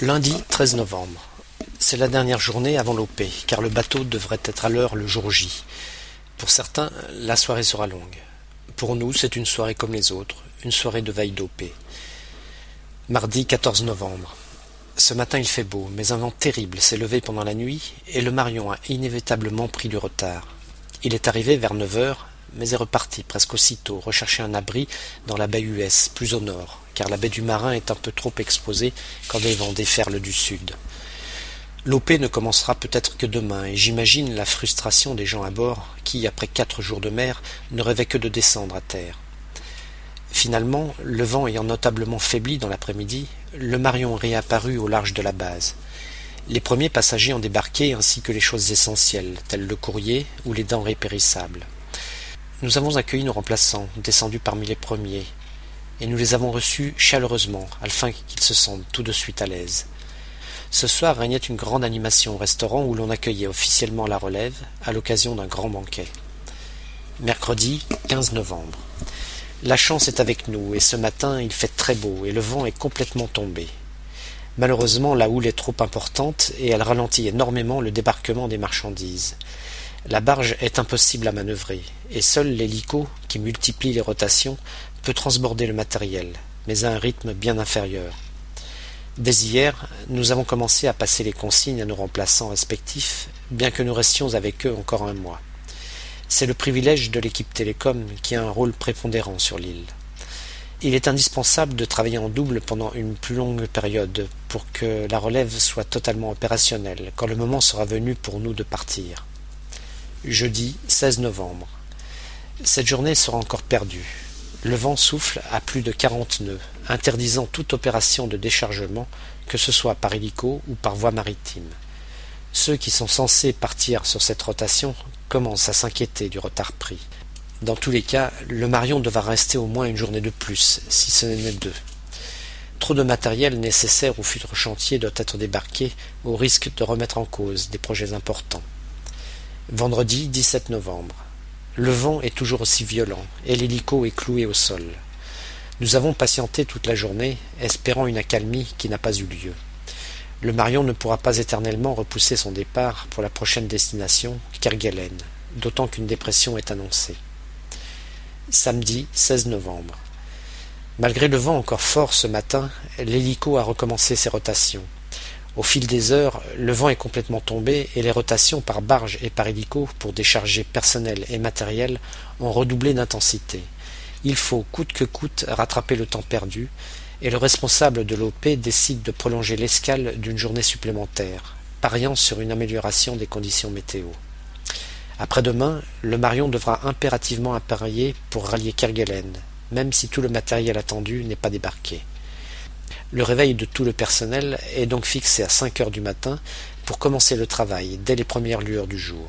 Lundi 13 novembre. C'est la dernière journée avant l'OP, car le bateau devrait être à l'heure le jour J. Pour certains, la soirée sera longue. Pour nous, c'est une soirée comme les autres, une soirée de veille d'OP. Mardi 14 novembre. Ce matin il fait beau, mais un vent terrible s'est levé pendant la nuit, et le Marion a inévitablement pris du retard. Il est arrivé vers neuf heures, mais est reparti presque aussitôt rechercher un abri dans la baie US, plus au nord, car la baie du Marin est un peu trop exposée quand les vents déferlent du sud. L'OP ne commencera peut-être que demain, et j'imagine la frustration des gens à bord qui, après quatre jours de mer, ne rêvaient que de descendre à terre. Finalement, le vent ayant notablement faibli dans l'après-midi, le Marion réapparut au large de la base. Les premiers passagers ont débarqué ainsi que les choses essentielles, telles le courrier ou les denrées périssables. Nous avons accueilli nos remplaçants, descendus parmi les premiers, et nous les avons reçus chaleureusement, afin qu'ils se sentent tout de suite à l'aise. Ce soir régnait une grande animation au restaurant où l'on accueillait officiellement la relève à l'occasion d'un grand banquet. Mercredi 15 novembre. La chance est avec nous et ce matin il fait très beau et le vent est complètement tombé. Malheureusement la houle est trop importante et elle ralentit énormément le débarquement des marchandises. La barge est impossible à manœuvrer, et seul l'hélico, qui multiplie les rotations, peut transborder le matériel, mais à un rythme bien inférieur. Dès hier, nous avons commencé à passer les consignes à nos remplaçants respectifs, bien que nous restions avec eux encore un mois. C'est le privilège de l'équipe télécom qui a un rôle prépondérant sur l'île. Il est indispensable de travailler en double pendant une plus longue période pour que la relève soit totalement opérationnelle quand le moment sera venu pour nous de partir jeudi 16 novembre. Cette journée sera encore perdue. Le vent souffle à plus de quarante nœuds, interdisant toute opération de déchargement, que ce soit par hélico ou par voie maritime. Ceux qui sont censés partir sur cette rotation commencent à s'inquiéter du retard pris. Dans tous les cas, le Marion devra rester au moins une journée de plus, si ce n'est deux. Trop de matériel nécessaire au futur chantier doit être débarqué au risque de remettre en cause des projets importants. Vendredi 17 novembre. Le vent est toujours aussi violent et l'hélico est cloué au sol. Nous avons patienté toute la journée, espérant une accalmie qui n'a pas eu lieu. Le Marion ne pourra pas éternellement repousser son départ pour la prochaine destination, Kerguelen, d'autant qu'une dépression est annoncée. Samedi 16 novembre. Malgré le vent encore fort ce matin, l'hélico a recommencé ses rotations. Au fil des heures, le vent est complètement tombé et les rotations par barge et par hélico pour décharger personnel et matériel ont redoublé d'intensité. Il faut coûte que coûte rattraper le temps perdu et le responsable de l'OP décide de prolonger l'escale d'une journée supplémentaire, pariant sur une amélioration des conditions météo. Après-demain, le Marion devra impérativement appareiller pour rallier Kerguelen, même si tout le matériel attendu n'est pas débarqué. Le réveil de tout le personnel est donc fixé à cinq heures du matin pour commencer le travail dès les premières lueurs du jour.